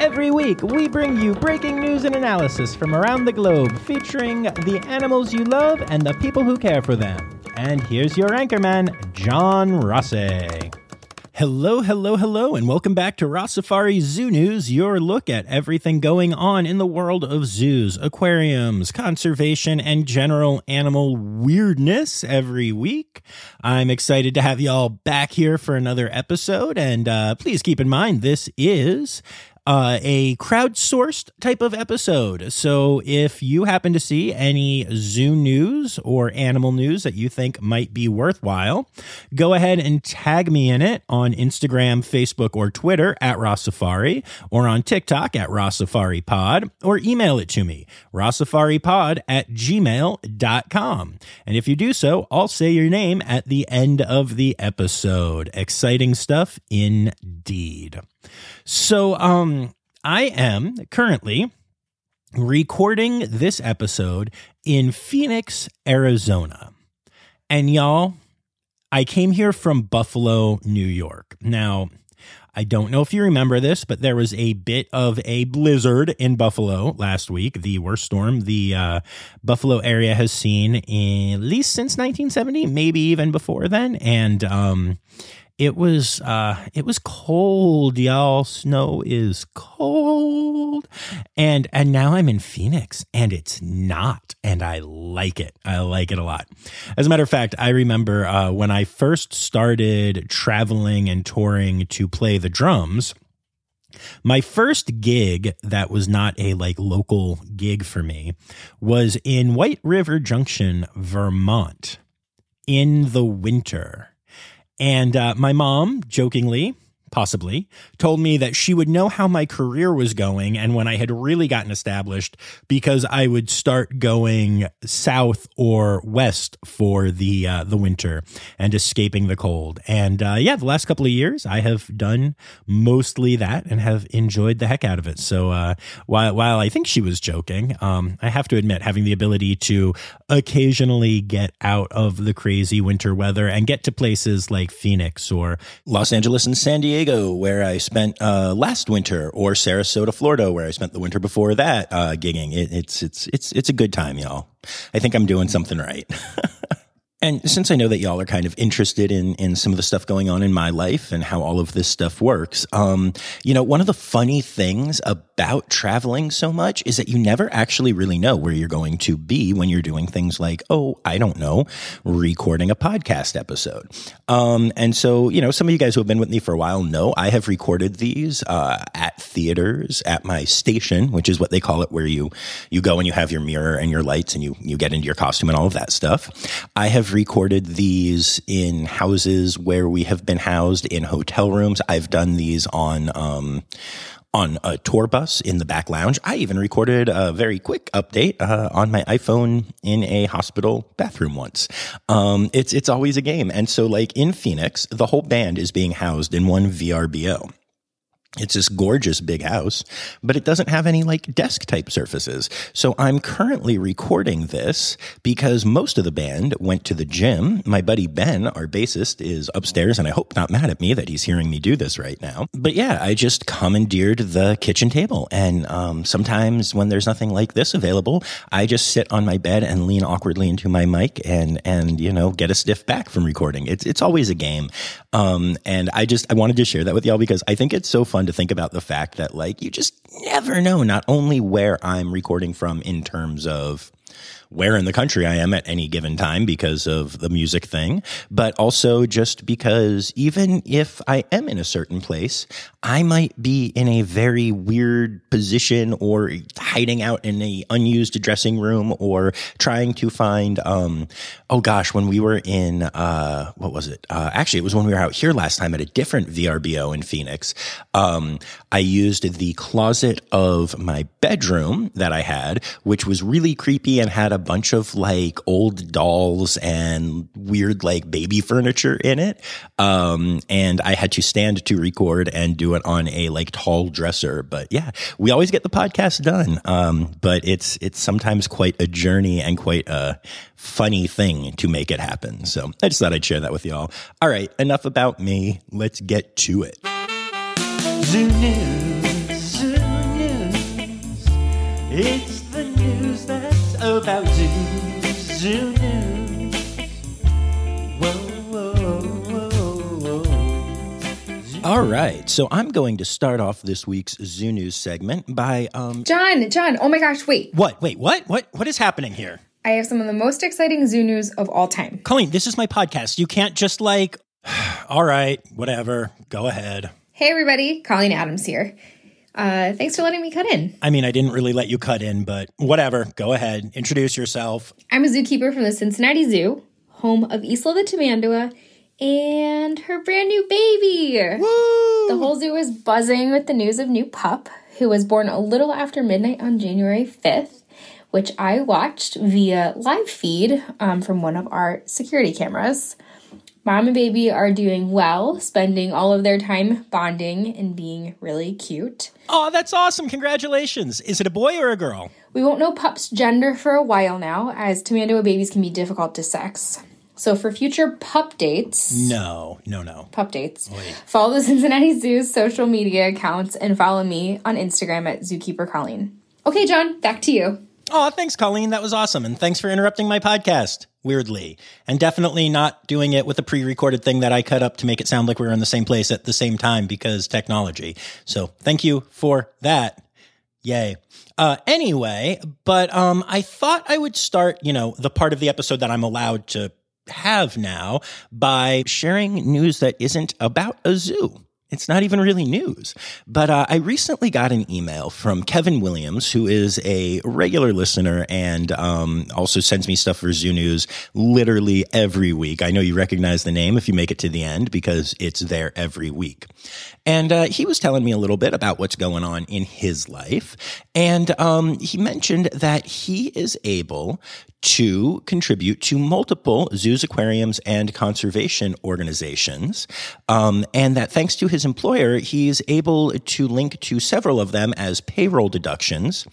Every week, we bring you breaking news and analysis from around the globe featuring the animals you love and the people who care for them. And here's your anchorman, John Rossi. Hello, hello, hello, and welcome back to Rossafari Zoo News, your look at everything going on in the world of zoos, aquariums, conservation, and general animal weirdness every week. I'm excited to have y'all back here for another episode, and uh, please keep in mind this is uh, a crowdsourced type of episode. So if you happen to see any zoo news or animal news that you think might be worthwhile, go ahead and tag me in it on Instagram, Facebook, or Twitter at Rossafari, or on TikTok at Rossafari Pod, or email it to me, rossafaripod at gmail.com. And if you do so, I'll say your name at the end of the episode. Exciting stuff indeed. So, um, I am currently recording this episode in Phoenix, Arizona. And y'all, I came here from Buffalo, New York. Now, I don't know if you remember this, but there was a bit of a blizzard in Buffalo last week, the worst storm the uh, Buffalo area has seen in, at least since 1970, maybe even before then. And um, it was uh it was cold y'all. Snow is cold. And and now i'm in phoenix and it's not and i like it. I like it a lot. As a matter of fact i remember uh, when i first started traveling and touring to play the drums my first gig that was not a like local gig for me was in white river junction vermont in the winter and uh, my mom, jokingly, possibly, told me that she would know how my career was going and when I had really gotten established because I would start going south or west for the uh, the winter and escaping the cold. And uh, yeah, the last couple of years I have done mostly that and have enjoyed the heck out of it. So uh, while while I think she was joking, um, I have to admit having the ability to occasionally get out of the crazy winter weather and get to places like Phoenix or Los Angeles and San Diego Diego, where I spent uh, last winter, or Sarasota, Florida, where I spent the winter before that uh, gigging. It, it's it's it's it's a good time, y'all. I think I'm doing something right. And since I know that y'all are kind of interested in in some of the stuff going on in my life and how all of this stuff works, um, you know, one of the funny things about traveling so much is that you never actually really know where you're going to be when you're doing things like, oh, I don't know, recording a podcast episode. Um, and so, you know, some of you guys who have been with me for a while know I have recorded these uh, at theaters at my station, which is what they call it, where you you go and you have your mirror and your lights and you you get into your costume and all of that stuff. I have have recorded these in houses where we have been housed in hotel rooms. I've done these on, um, on a tour bus in the back lounge. I even recorded a very quick update uh, on my iPhone in a hospital bathroom once. Um, it's it's always a game, and so like in Phoenix, the whole band is being housed in one VRBO. It's this gorgeous big house, but it doesn't have any like desk type surfaces. So I'm currently recording this because most of the band went to the gym. My buddy Ben, our bassist, is upstairs and I hope not mad at me that he's hearing me do this right now. But yeah, I just commandeered the kitchen table. And um, sometimes when there's nothing like this available, I just sit on my bed and lean awkwardly into my mic and, and, you know, get a stiff back from recording. It's, it's always a game. Um, and I just, I wanted to share that with y'all because I think it's so fun to think about the fact that like you just never know not only where I'm recording from in terms of where in the country I am at any given time because of the music thing, but also just because even if I am in a certain place, I might be in a very weird position or hiding out in a unused dressing room or trying to find, um, oh gosh, when we were in, uh, what was it? Uh, actually, it was when we were out here last time at a different VRBO in Phoenix. Um, I used the closet of my bedroom that I had, which was really creepy and had a bunch of like old dolls and weird like baby furniture in it. Um, and I had to stand to record and do it on a like tall dresser. But yeah, we always get the podcast done. Um, but it's, it's sometimes quite a journey and quite a funny thing to make it happen. So I just thought I'd share that with y'all. All right. Enough about me. Let's get to it. Zoo News, Zoo News. It's the news about whoa, whoa, whoa. All right. So I'm going to start off this week's Zoo News segment by, um, John, John, oh my gosh, wait. what? Wait, what? What? What is happening here? I have some of the most exciting zoo news of all time. Colleen, this is my podcast. You can't just like, all right, whatever, go ahead. Hey, everybody, Colleen Adams here. Uh, thanks for letting me cut in. I mean, I didn't really let you cut in, but whatever, go ahead, introduce yourself. I'm a zookeeper from the Cincinnati Zoo, home of Isla the Tamandua and her brand new baby. Woo! The whole zoo is buzzing with the news of new pup, who was born a little after midnight on January 5th, which I watched via live feed um, from one of our security cameras. Mom and baby are doing well, spending all of their time bonding and being really cute. Oh, that's awesome. Congratulations. Is it a boy or a girl? We won't know pup's gender for a while now, as Tamandua babies can be difficult to sex. So for future pup dates, No, no, no. pup dates, follow the Cincinnati Zoo's social media accounts and follow me on Instagram at Zookeeper Colleen. Okay, John, back to you. Oh, thanks, Colleen. That was awesome. And thanks for interrupting my podcast, weirdly. And definitely not doing it with a pre recorded thing that I cut up to make it sound like we were in the same place at the same time because technology. So thank you for that. Yay. Uh, anyway, but um, I thought I would start, you know, the part of the episode that I'm allowed to have now by sharing news that isn't about a zoo. It's not even really news. But uh, I recently got an email from Kevin Williams, who is a regular listener and um, also sends me stuff for Zoo News literally every week. I know you recognize the name if you make it to the end because it's there every week. And uh, he was telling me a little bit about what's going on in his life. And um, he mentioned that he is able to contribute to multiple zoos, aquariums, and conservation organizations. Um, and that thanks to his employer, he's able to link to several of them as payroll deductions.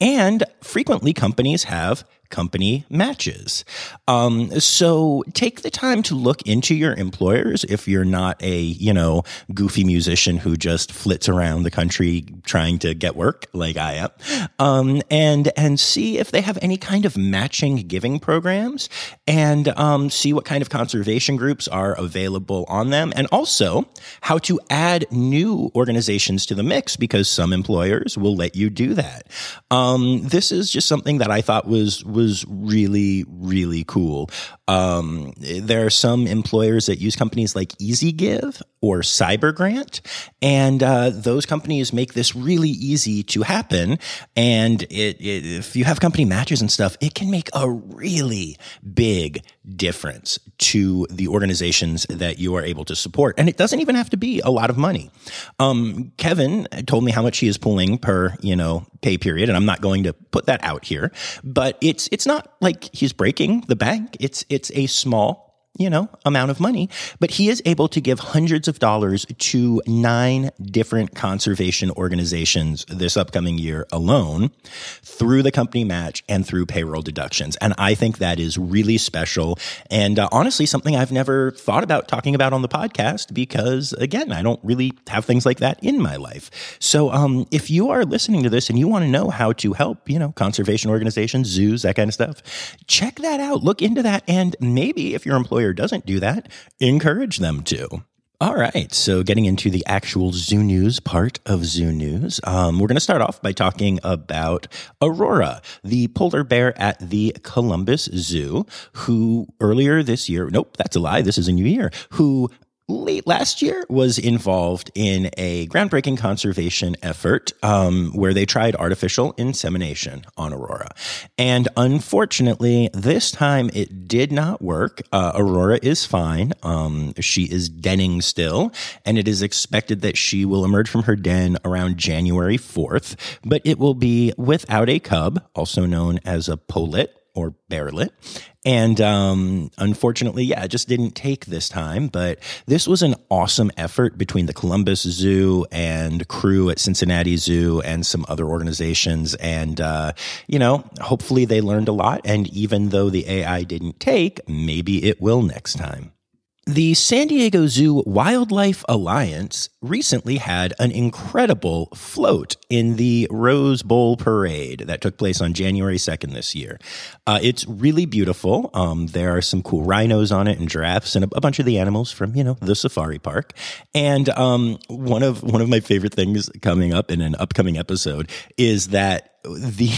And frequently, companies have company matches. Um, so take the time to look into your employers if you're not a, you know, goofy musician who just flits around the country trying to get work like I am. Um, and, and see if they have any kind of matching giving programs and, um, see what kind of conservation groups are available on them and also how to add new organizations to the mix because some employers will let you do that. Um, this is just something that I thought was, was really, really cool. Um, there are some employers that use companies like EasyGive or CyberGrant, and uh, those companies make this really easy to happen. And it, it, if you have company matches and stuff, it can make a really big difference to the organizations that you are able to support. And it doesn't even have to be a lot of money. Um, Kevin told me how much he is pulling per, you know, pay period, and I'm not going to put that out here, but it's it's not like he's breaking the bank. It's it's a small you know, amount of money, but he is able to give hundreds of dollars to nine different conservation organizations this upcoming year alone through the company match and through payroll deductions. And I think that is really special. And uh, honestly, something I've never thought about talking about on the podcast because again, I don't really have things like that in my life. So, um, if you are listening to this and you want to know how to help, you know, conservation organizations, zoos, that kind of stuff, check that out. Look into that. And maybe if your employer doesn't do that, encourage them to. All right, so getting into the actual zoo news part of zoo news, um, we're going to start off by talking about Aurora, the polar bear at the Columbus Zoo, who earlier this year, nope, that's a lie, this is a new year, who late last year was involved in a groundbreaking conservation effort um, where they tried artificial insemination on Aurora. And unfortunately, this time it did not work. Uh, Aurora is fine. Um, she is denning still, and it is expected that she will emerge from her den around January 4th, but it will be without a cub, also known as a polet or bearlet. And um, unfortunately, yeah, it just didn't take this time. But this was an awesome effort between the Columbus Zoo and crew at Cincinnati Zoo and some other organizations. And, uh, you know, hopefully they learned a lot. And even though the AI didn't take, maybe it will next time. The San Diego Zoo Wildlife Alliance recently had an incredible float in the Rose Bowl Parade that took place on January 2nd this year. Uh, it's really beautiful. Um, there are some cool rhinos on it and giraffes and a, a, bunch of the animals from, you know, the safari park. And um, one of one of my favorite things coming up in an upcoming episode is that the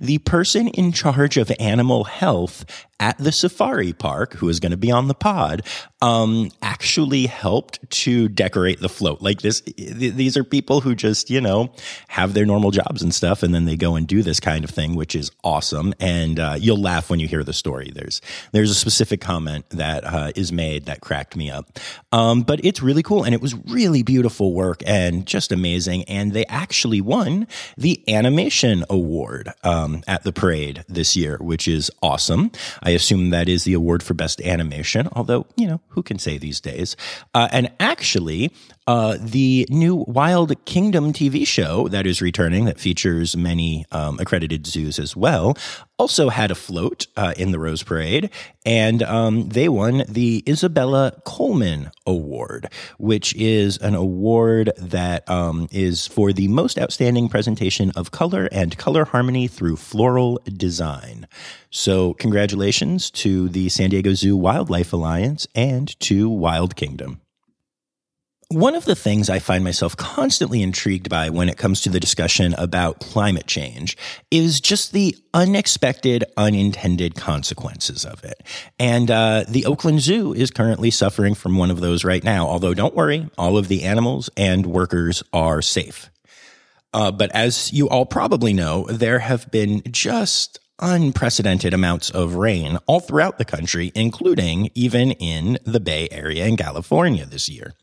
the person in charge of animal health at the safari park, who is going to be on the pod, um, actually helped to decorate the float. Like this, th- these are people who just, you know, have their normal jobs and stuff, and then they go and do this kind of thing, which is awesome. And uh, you'll laugh when you hear the story. There's there's a specific comment that uh, is made that cracked me up, um, but it's really cool, and it was really beautiful work and just amazing. And they actually won the animation award um, at the parade this year, which is awesome. I assume that is the award for best animation, although, you know, who can say these days? Uh, and actually, uh, the new Wild Kingdom TV show that is returning, that features many um, accredited zoos as well, also had a float uh, in the Rose Parade, and um, they won the Isabella Coleman Award, which is an award that um, is for the most outstanding presentation of color and color harmony through floral design. So, congratulations to the San Diego Zoo Wildlife Alliance and to Wild Kingdom. One of the things I find myself constantly intrigued by when it comes to the discussion about climate change is just the unexpected, unintended consequences of it. And uh, the Oakland Zoo is currently suffering from one of those right now. Although, don't worry, all of the animals and workers are safe. Uh, but as you all probably know, there have been just unprecedented amounts of rain all throughout the country, including even in the Bay Area in California this year.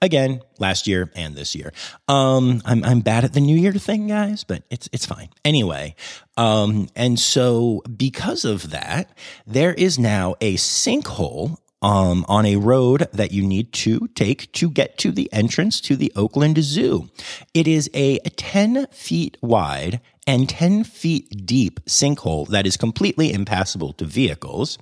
Again, last year and this year. Um, I'm I'm bad at the New Year thing, guys, but it's it's fine. Anyway, um, and so because of that, there is now a sinkhole um, on a road that you need to take to get to the entrance to the Oakland Zoo. It is a 10 feet wide and 10 feet deep sinkhole that is completely impassable to vehicles.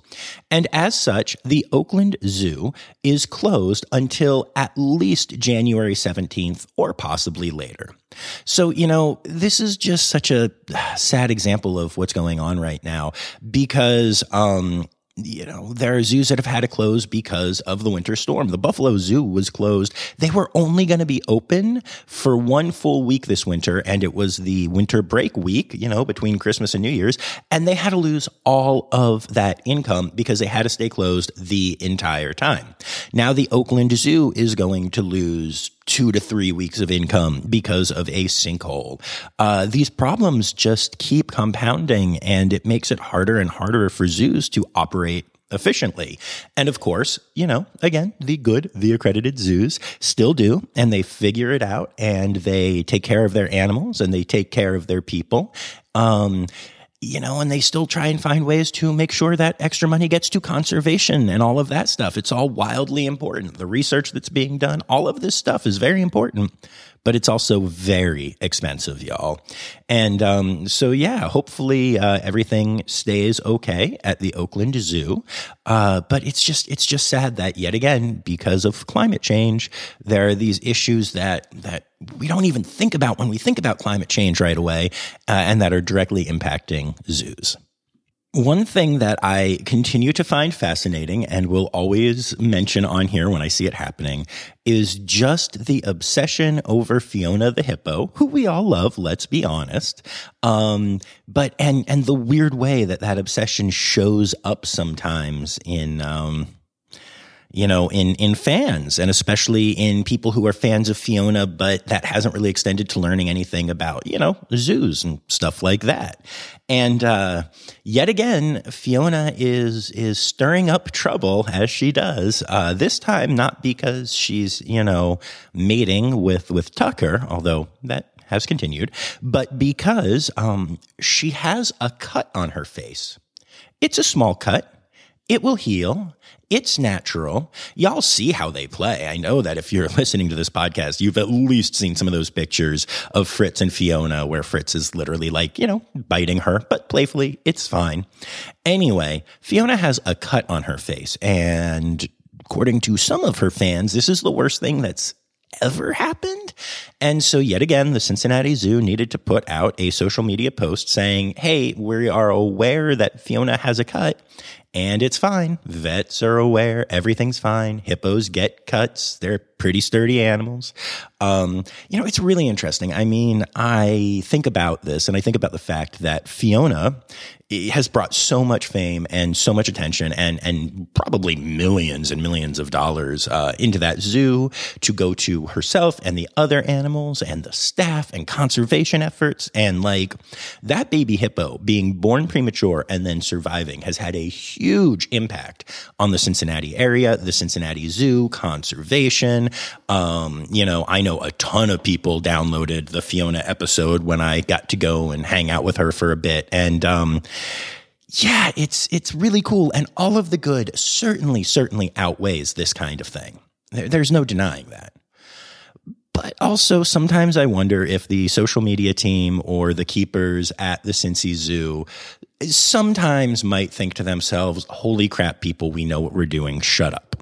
And as such, the Oakland Zoo is closed until at least January 17th or possibly later. So, you know, this is just such a sad example of what's going on right now because, um, you know, there are zoos that have had to close because of the winter storm. The Buffalo Zoo was closed. They were only going to be open for one full week this winter, and it was the winter break week, you know, between Christmas and New Year's. And they had to lose all of that income because they had to stay closed the entire time. Now the Oakland Zoo is going to lose two to three weeks of income because of a sinkhole. Uh, these problems just keep compounding and it makes it harder and harder for zoos to operate efficiently. And of course, you know, again, the good, the accredited zoos still do, and they figure it out and they take care of their animals and they take care of their people. Um, you know, and they still try and find ways to make sure that extra money gets to conservation and all of that stuff. It's all wildly important. The research that's being done, all of this stuff is very important but it's also very expensive, y'all. And um, so, yeah, hopefully uh, everything stays okay at the Oakland Zoo. Uh, but it's just it's just sad that yet again, because of climate change, there are these issues that that we don't even think about when we think about climate change right away, uh, and that are directly impacting zoos. One thing that I continue to find fascinating and will always mention on here when I see it happening is just the obsession over Fiona the hippo, who we all love, let's be honest. Um, but, and, and the weird way that that obsession shows up sometimes in, um, you know, in, in fans and especially in people who are fans of Fiona, but that hasn't really extended to learning anything about, you know, zoos and stuff like that. And, uh, yet again, Fiona is, is stirring up trouble as she does, uh, this time not because she's, you know, mating with, with Tucker, although that has continued, but because, um, she has a cut on her face. It's a small cut. It will heal. It's natural. Y'all see how they play. I know that if you're listening to this podcast, you've at least seen some of those pictures of Fritz and Fiona where Fritz is literally like, you know, biting her, but playfully, it's fine. Anyway, Fiona has a cut on her face and according to some of her fans, this is the worst thing that's ever happened. And so, yet again, the Cincinnati Zoo needed to put out a social media post saying, Hey, we are aware that Fiona has a cut and it's fine. Vets are aware. Everything's fine. Hippos get cuts. They're pretty sturdy animals. Um, you know, it's really interesting. I mean, I think about this and I think about the fact that Fiona has brought so much fame and so much attention and, and probably millions and millions of dollars uh, into that zoo to go to herself and the other animals and the staff and conservation efforts. And like that baby hippo being born premature and then surviving has had a huge impact on the Cincinnati area, the Cincinnati Zoo, conservation. Um, you know, I know a ton of people downloaded the Fiona episode when I got to go and hang out with her for a bit. And, um, yeah, it's, it's really cool. And all of the good certainly, certainly outweighs this kind of thing. There, there's no denying that. But also, sometimes I wonder if the social media team or the keepers at the Cincy Zoo sometimes might think to themselves, holy crap, people, we know what we're doing. Shut up.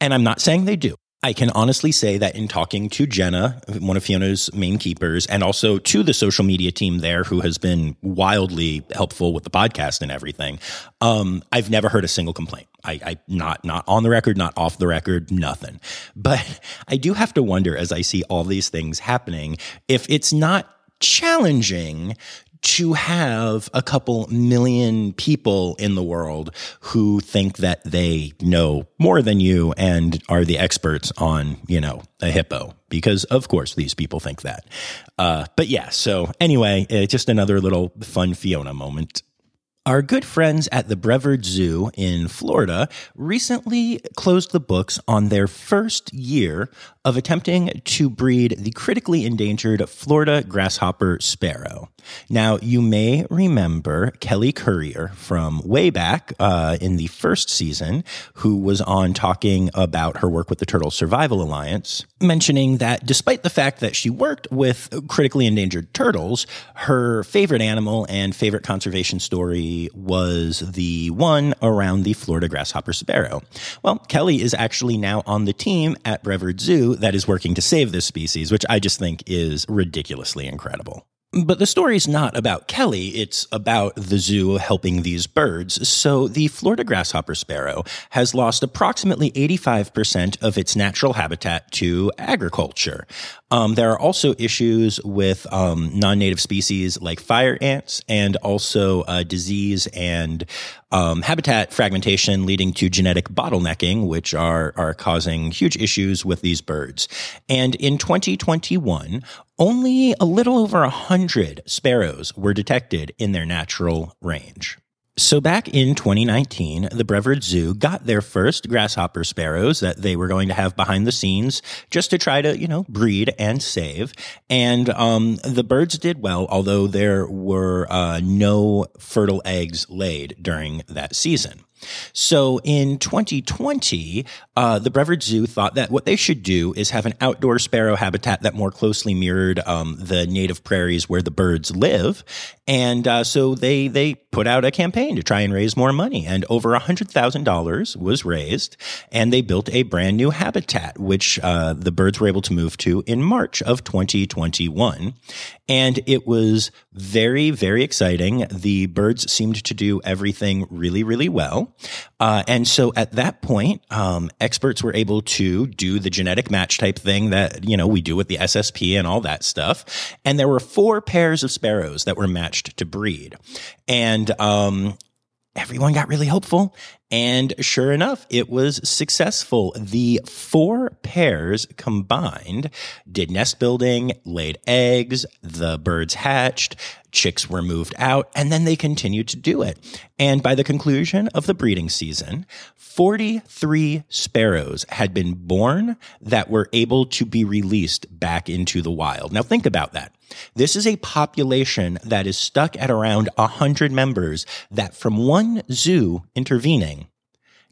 And I'm not saying they do. I can honestly say that in talking to Jenna, one of Fiona's main keepers, and also to the social media team there who has been wildly helpful with the podcast and everything, um, I've never heard a single complaint. I, I not not on the record, not off the record, nothing. But I do have to wonder as I see all these things happening, if it's not challenging to have a couple million people in the world who think that they know more than you and are the experts on, you know, a hippo. Because of course these people think that. Uh, but yeah, so anyway, uh, just another little fun Fiona moment. Our good friends at the Brevard Zoo in Florida recently closed the books on their first year of attempting to breed the critically endangered Florida grasshopper sparrow. Now, you may remember Kelly Currier from way back uh, in the first season, who was on talking about her work with the Turtle Survival Alliance, mentioning that despite the fact that she worked with critically endangered turtles, her favorite animal and favorite conservation story was the one around the Florida grasshopper sparrow. Well, Kelly is actually now on the team at Brevard Zoo that is working to save this species, which I just think is ridiculously incredible. But the story's not about Kelly, it's about the zoo helping these birds. So the Florida grasshopper sparrow has lost approximately 85% of its natural habitat to agriculture. Um, there are also issues with um, non-native species like fire ants and also uh, disease and um, habitat fragmentation leading to genetic bottlenecking, which are, are causing huge issues with these birds. And in 2021, only a little over 100 sparrows were detected in their natural range. So back in 2019, the Brevard Zoo got their first grasshopper sparrows that they were going to have behind the scenes just to try to, you know, breed and save. And um, the birds did well, although there were uh, no fertile eggs laid during that season. So in 2020, uh, the Brevard Zoo thought that what they should do is have an outdoor sparrow habitat that more closely mirrored um, the native prairies where the birds live, and uh, so they they put out a campaign to try and raise more money, and over hundred thousand dollars was raised, and they built a brand new habitat which uh, the birds were able to move to in March of 2021, and it was very very exciting. The birds seemed to do everything really really well. Uh, and so at that point, um, experts were able to do the genetic match type thing that, you know, we do with the SSP and all that stuff. And there were four pairs of sparrows that were matched to breed. And, um, everyone got really hopeful. And sure enough, it was successful. The four pairs combined did nest building, laid eggs, the birds hatched, chicks were moved out, and then they continued to do it. And by the conclusion of the breeding season, 43 sparrows had been born that were able to be released back into the wild. Now think about that. This is a population that is stuck at around 100 members that from one zoo intervening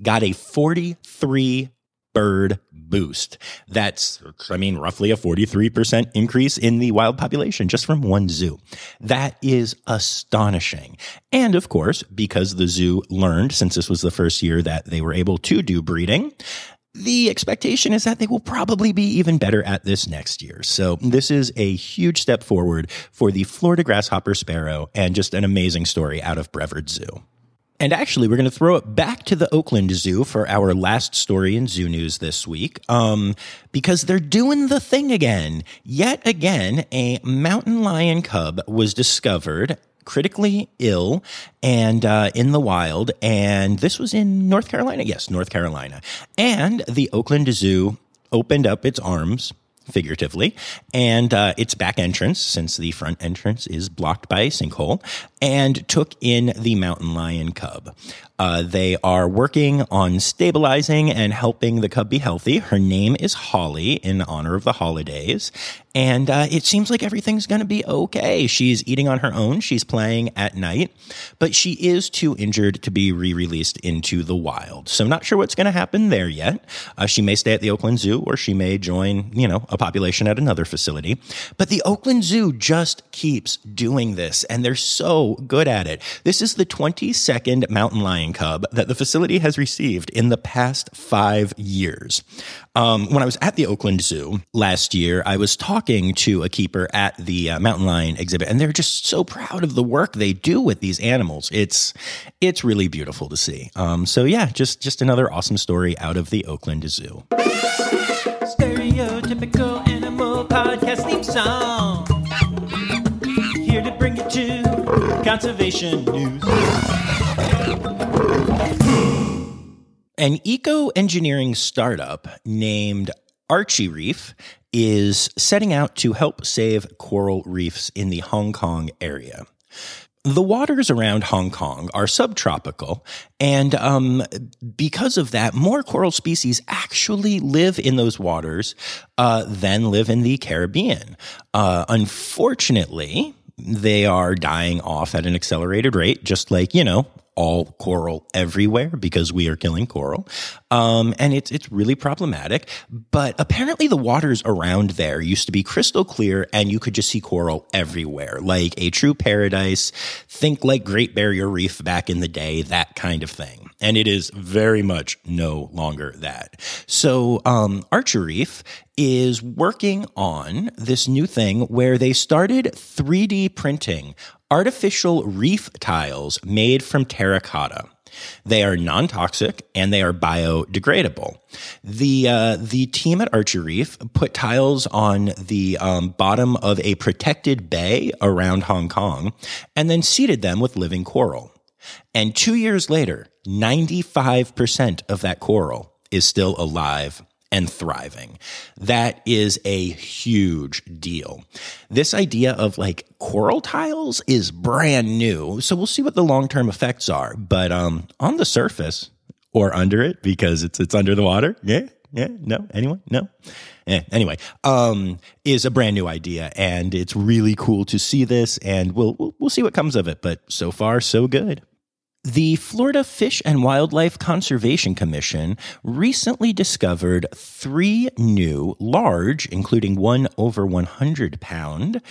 got a 43 bird boost. That's, I mean, roughly a 43% increase in the wild population just from one zoo. That is astonishing. And of course, because the zoo learned since this was the first year that they were able to do breeding, the expectation is that they will probably be even better at this next year. So this is a huge step forward for the Florida grasshopper sparrow and just an amazing story out of Brevard Zoo. And actually, we're going to throw it back to the Oakland Zoo for our last story in Zoo News this week, um, because they're doing the thing again. Yet again, a mountain lion cub was discovered critically ill and uh, in the wild. And this was in North Carolina. Yes, North Carolina. And the Oakland Zoo opened up its arms figuratively, and uh, its back entrance, since the front entrance is blocked by a sinkhole, and took in the mountain lion cub. Uh, they are working on stabilizing and helping the cub be healthy. Her name is Holly in honor of the holidays. And uh, it seems like everything's going to be okay. She's eating on her own. She's playing at night, but she is too injured to be re released into the wild. So, not sure what's going to happen there yet. Uh, she may stay at the Oakland Zoo or she may join, you know, a population at another facility. But the Oakland Zoo just keeps doing this, and they're so good at it. This is the 22nd mountain lion cub that the facility has received in the past five years. Um, when I was at the Oakland Zoo last year, I was talking to a keeper at the uh, mountain lion exhibit, and they're just so proud of the work they do with these animals. It's it's really beautiful to see. Um, so yeah, just just another awesome story out of the Oakland Zoo. Stereotypical animal podcast theme song. Here to bring you to conservation news. An eco engineering startup named Archie Reef is setting out to help save coral reefs in the Hong Kong area. The waters around Hong Kong are subtropical, and um, because of that, more coral species actually live in those waters uh, than live in the Caribbean. Uh, unfortunately, they are dying off at an accelerated rate, just like, you know, all coral everywhere because we are killing coral. Um, and it's, it's really problematic. But apparently the waters around there used to be crystal clear and you could just see coral everywhere, like a true paradise. Think like Great Barrier Reef back in the day, that kind of thing. And it is very much no longer that. So, um, Archie Reef is working on this new thing where they started 3D printing artificial reef tiles made from terracotta. They are non-toxic and they are biodegradable. The uh, the team at Archie Reef put tiles on the um, bottom of a protected bay around Hong Kong, and then seeded them with living coral. And two years later, ninety five percent of that coral is still alive and thriving. That is a huge deal. This idea of like coral tiles is brand new. So we'll see what the long-term effects are, but um on the surface or under it because it's it's under the water. Yeah. Yeah, no, anyone? No. Eh, anyway, um, is a brand new idea, and it's really cool to see this, and we'll, we'll we'll see what comes of it. But so far, so good. The Florida Fish and Wildlife Conservation Commission recently discovered three new, large, including one over 100 pound,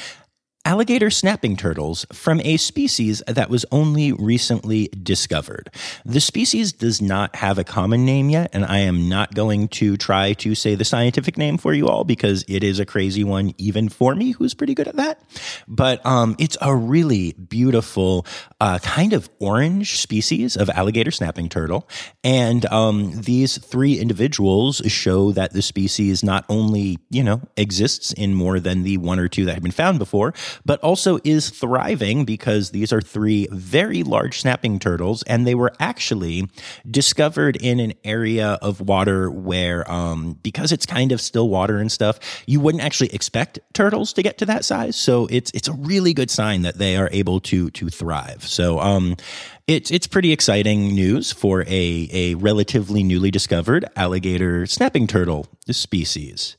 alligator snapping turtles from a species that was only recently discovered. The species does not have a common name yet, and I am not going to try to say the scientific name for you all because it is a crazy one, even for me, who's pretty good at that. But um, it's a really beautiful, uh, kind of orange species of alligator snapping turtle. And um, these three individuals show that the species not only, you know, exists in more than the one or two that have been found before, but also is thriving because these are three very large snapping turtles, and they were actually discovered in an area of water where, um, because it's kind of still water and stuff, you wouldn't actually expect turtles to get to that size. So it's it's a really good sign that they are able to to thrive. So um, it's it's pretty exciting news for a a relatively newly discovered alligator snapping turtle species.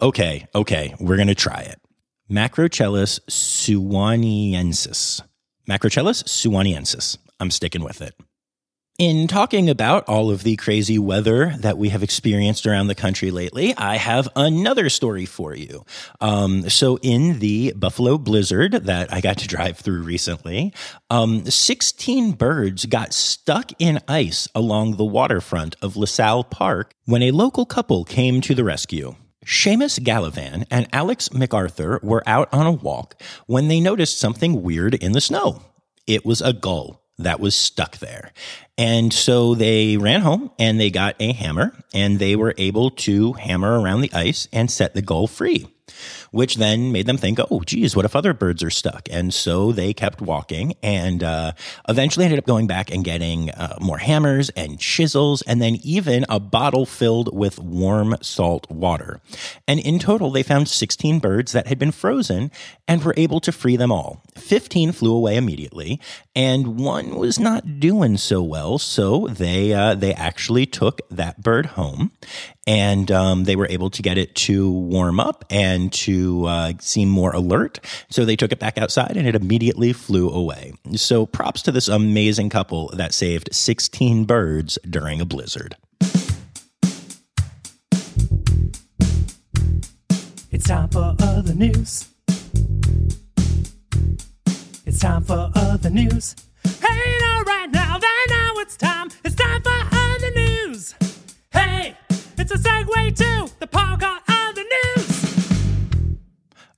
Okay, okay, we're gonna try it. Macrochelys suwanniensis. Macrochelys suwanniensis. I'm sticking with it. In talking about all of the crazy weather that we have experienced around the country lately, I have another story for you. Um, so, in the Buffalo blizzard that I got to drive through recently, um, 16 birds got stuck in ice along the waterfront of LaSalle Park when a local couple came to the rescue. Seamus Gallivan and Alex MacArthur were out on a walk when they noticed something weird in the snow. It was a gull that was stuck there. And so they ran home and they got a hammer and they were able to hammer around the ice and set the gull free which then made them think, oh, geez, what if other birds are stuck? And so they kept walking and uh, eventually ended up going back and getting uh, more hammers and chisels and then even a bottle filled with warm salt water. And in total, they found 16 birds that had been frozen and were able to free them all. 15 flew away immediately, and one was not doing so well, so they uh, they actually took that bird home and um, they were able to get it to warm up and to uh, seem more alert. So they took it back outside and it immediately flew away. So props to this amazing couple that saved 16 birds during a blizzard. It's time for other news. It's time for other news. Hey, now, right now, right now, it's time. It's time for other news. Hey, it's a segue to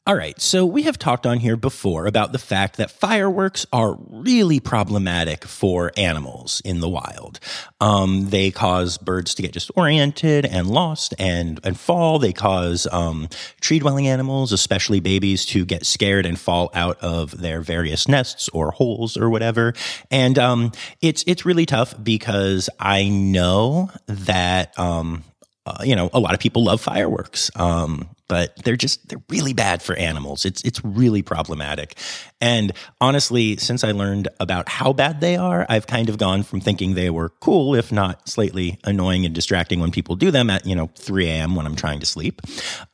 All right, so we have talked on here before about the fact that fireworks are really problematic for animals in the wild. Um, they cause birds to get disoriented and lost and, and fall. They cause um, tree dwelling animals, especially babies, to get scared and fall out of their various nests or holes or whatever. And um, it's it's really tough because I know that um, uh, you know, a lot of people love fireworks. Um, but they're just they're really bad for animals. It's it's really problematic. And honestly, since I learned about how bad they are, I've kind of gone from thinking they were cool, if not slightly annoying and distracting when people do them at you know 3 a.m. when I'm trying to sleep,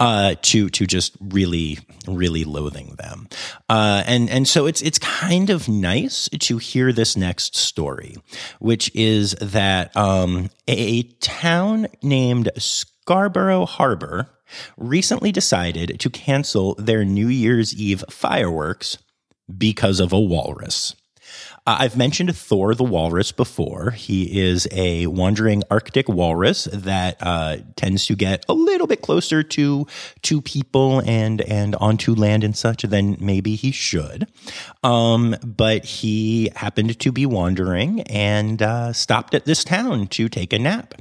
uh, to to just really really loathing them. Uh, and and so it's it's kind of nice to hear this next story, which is that um, a town named Scarborough Harbor recently decided to cancel their New Year's Eve fireworks because of a walrus. I've mentioned Thor the walrus before. He is a wandering Arctic walrus that uh, tends to get a little bit closer to to people and and onto land and such than maybe he should. Um, but he happened to be wandering and uh, stopped at this town to take a nap,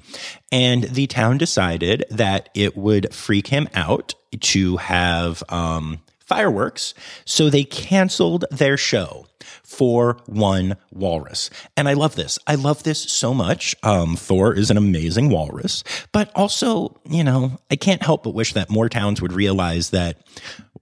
and the town decided that it would freak him out to have um, fireworks, so they canceled their show for one walrus. And I love this. I love this so much. Um, Thor is an amazing walrus, but also, you know, I can't help but wish that more towns would realize that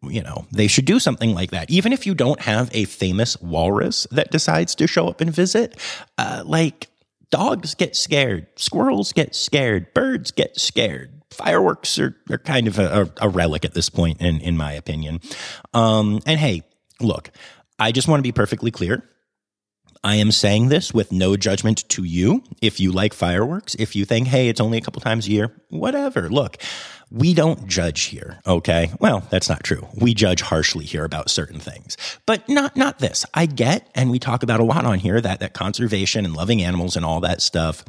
you know, they should do something like that. Even if you don't have a famous walrus that decides to show up and visit, uh, like dogs get scared, squirrels get scared, birds get scared. Fireworks are, are kind of a, a relic at this point, in, in my opinion. Um, and hey, look, I just want to be perfectly clear. I am saying this with no judgment to you. If you like fireworks, if you think, hey, it's only a couple times a year, whatever. Look, we don't judge here, okay? Well, that's not true. We judge harshly here about certain things, but not not this. I get, and we talk about a lot on here that that conservation and loving animals and all that stuff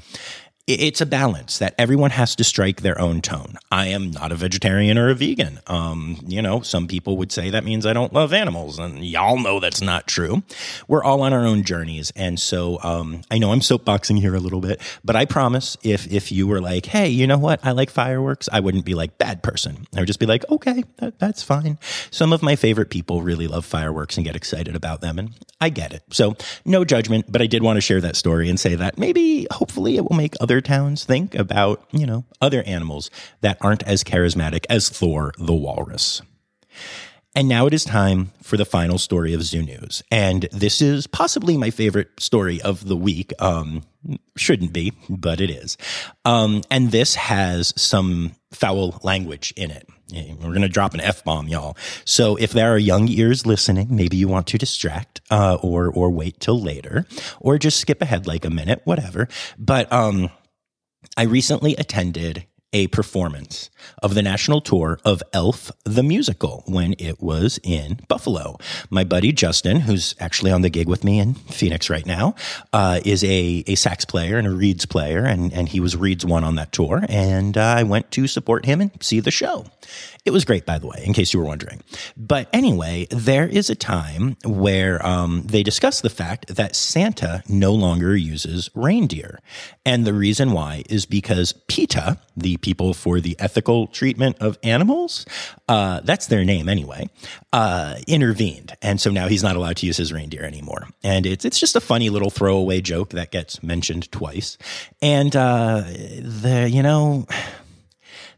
it's a balance that everyone has to strike their own tone. I am not a vegetarian or a vegan. Um, you know, some people would say that means I don't love animals, and y'all know that's not true. We're all on our own journeys, and so um, I know I'm soapboxing here a little bit, but I promise if if you were like, hey, you know what, I like fireworks, I wouldn't be like bad person. I would just be like, okay, that, that's fine. Some of my favorite people really love fireworks and get excited about them, and I get it. So no judgment, but I did want to share that story and say that maybe, hopefully, it will make other other towns think about, you know, other animals that aren't as charismatic as Thor the walrus. And now it is time for the final story of Zoo News. And this is possibly my favorite story of the week. Um, shouldn't be, but it is. Um, and this has some foul language in it. We're going to drop an F bomb, y'all. So if there are young ears listening, maybe you want to distract, uh, or, or wait till later, or just skip ahead like a minute, whatever. But, um, I recently attended a performance of the national tour of Elf the Musical when it was in Buffalo. My buddy Justin, who's actually on the gig with me in Phoenix right now, uh, is a, a sax player and a reeds player, and, and he was reeds one on that tour. And uh, I went to support him and see the show. It was great, by the way, in case you were wondering. But anyway, there is a time where um, they discuss the fact that Santa no longer uses reindeer. And the reason why is because PETA, the people for the ethical treatment of animals, uh, that's their name anyway, uh, intervened. And so now he's not allowed to use his reindeer anymore. And it's, it's just a funny little throwaway joke that gets mentioned twice. And uh, the, you know,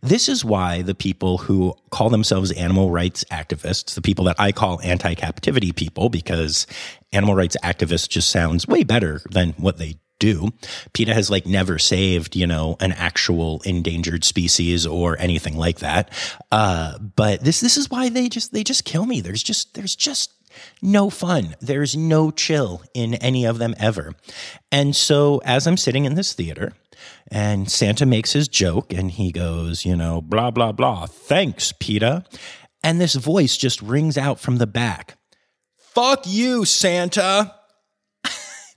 this is why the people who call themselves animal rights activists, the people that I call anti captivity people, because animal rights activists just sounds way better than what they do. PETA has like never saved, you know, an actual endangered species or anything like that. Uh, but this, this is why they just, they just kill me. There's just, there's just no fun. There's no chill in any of them ever. And so as I'm sitting in this theater, and Santa makes his joke and he goes, you know, blah, blah, blah. Thanks, PETA. And this voice just rings out from the back Fuck you, Santa.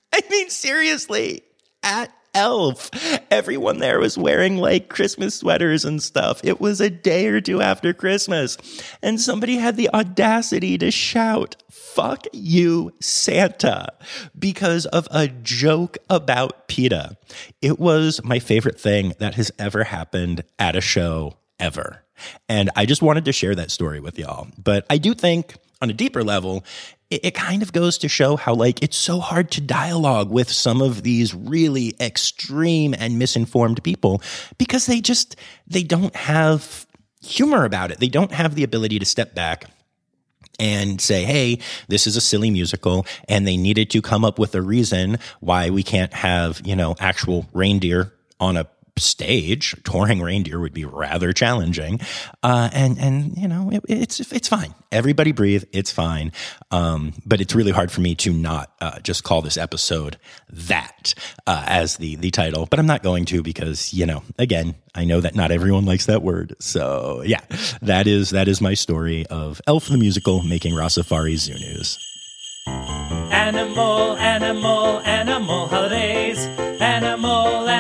I mean, seriously, at Elf. Everyone there was wearing like Christmas sweaters and stuff. It was a day or two after Christmas. And somebody had the audacity to shout, fuck you, Santa, because of a joke about PETA. It was my favorite thing that has ever happened at a show ever. And I just wanted to share that story with y'all. But I do think on a deeper level, it, it, kind of goes to show how like it's so hard to dialogue with some of these really extreme and misinformed people because they just they don't have humor about it. They don't have the ability to step back and say, hey, this is a silly musical, and they needed to come up with a reason why we can't have, you know, actual reindeer on a stage, touring reindeer would be rather challenging. Uh, and and you know it, it's it's fine. Everybody breathe. It's fine. Um, but it's really hard for me to not uh, just call this episode that uh, as the the title. But I'm not going to because you know again I know that not everyone likes that word. So yeah, that is that is my story of Elf the musical making Rossafari Zoo News. Animal, animal, animal holidays. Animal, animal,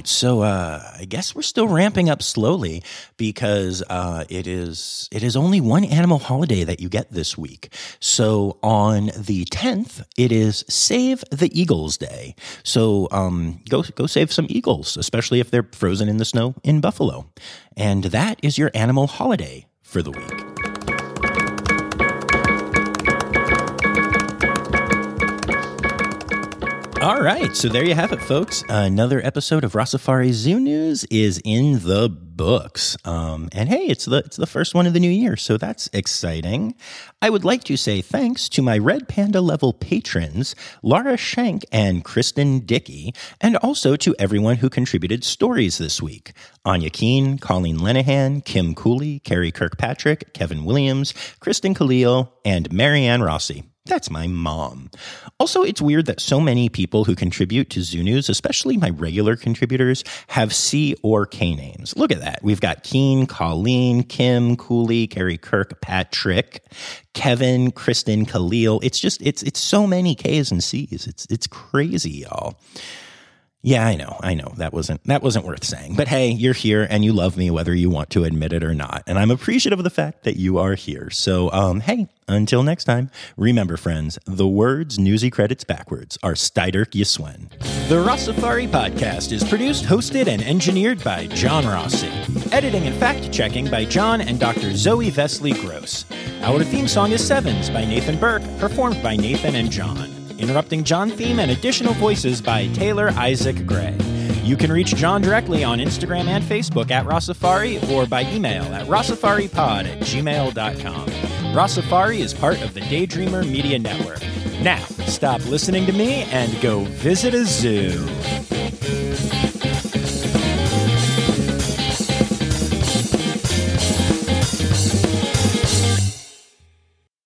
right, so uh, I guess we're still ramping up slowly because uh, it is it is only one animal holiday that you get this week. So on the tenth, it is Save the Eagles Day. So um, go go save some eagles, especially if they're frozen in the snow in Buffalo, and that is your animal holiday for the week. All right, so there you have it, folks. Another episode of Rossafari Zoo News is in the books, um, and hey, it's the it's the first one of the new year, so that's exciting. I would like to say thanks to my Red Panda level patrons, Laura Shank and Kristen Dickey, and also to everyone who contributed stories this week: Anya Keen, Colleen Lenahan, Kim Cooley, Carrie Kirkpatrick, Kevin Williams, Kristen Khalil, and Marianne Rossi. That's my mom. Also, it's weird that so many people who contribute to Zoo News, especially my regular contributors, have C or K names. Look at that. We've got Keen, Colleen, Kim, Cooley, Carrie Kirk, Patrick, Kevin, Kristen, Khalil. It's just it's it's so many K's and C's. It's it's crazy, y'all. Yeah, I know. I know. That wasn't that wasn't worth saying. But hey, you're here and you love me whether you want to admit it or not. And I'm appreciative of the fact that you are here. So, um hey, until next time, remember friends, the words newsy credits backwards are Steiderk Yiswen. The Rossafari podcast is produced, hosted and engineered by John Rossi. Editing and fact-checking by John and Dr. Zoe Vesley Gross. Our theme song is Sevens by Nathan Burke, performed by Nathan and John interrupting John theme and additional voices by Taylor Isaac Gray. You can reach John directly on Instagram and Facebook at Rossafari or by email at rossafaripod at gmail.com. Rossafari is part of the Daydreamer Media Network. Now, stop listening to me and go visit a zoo.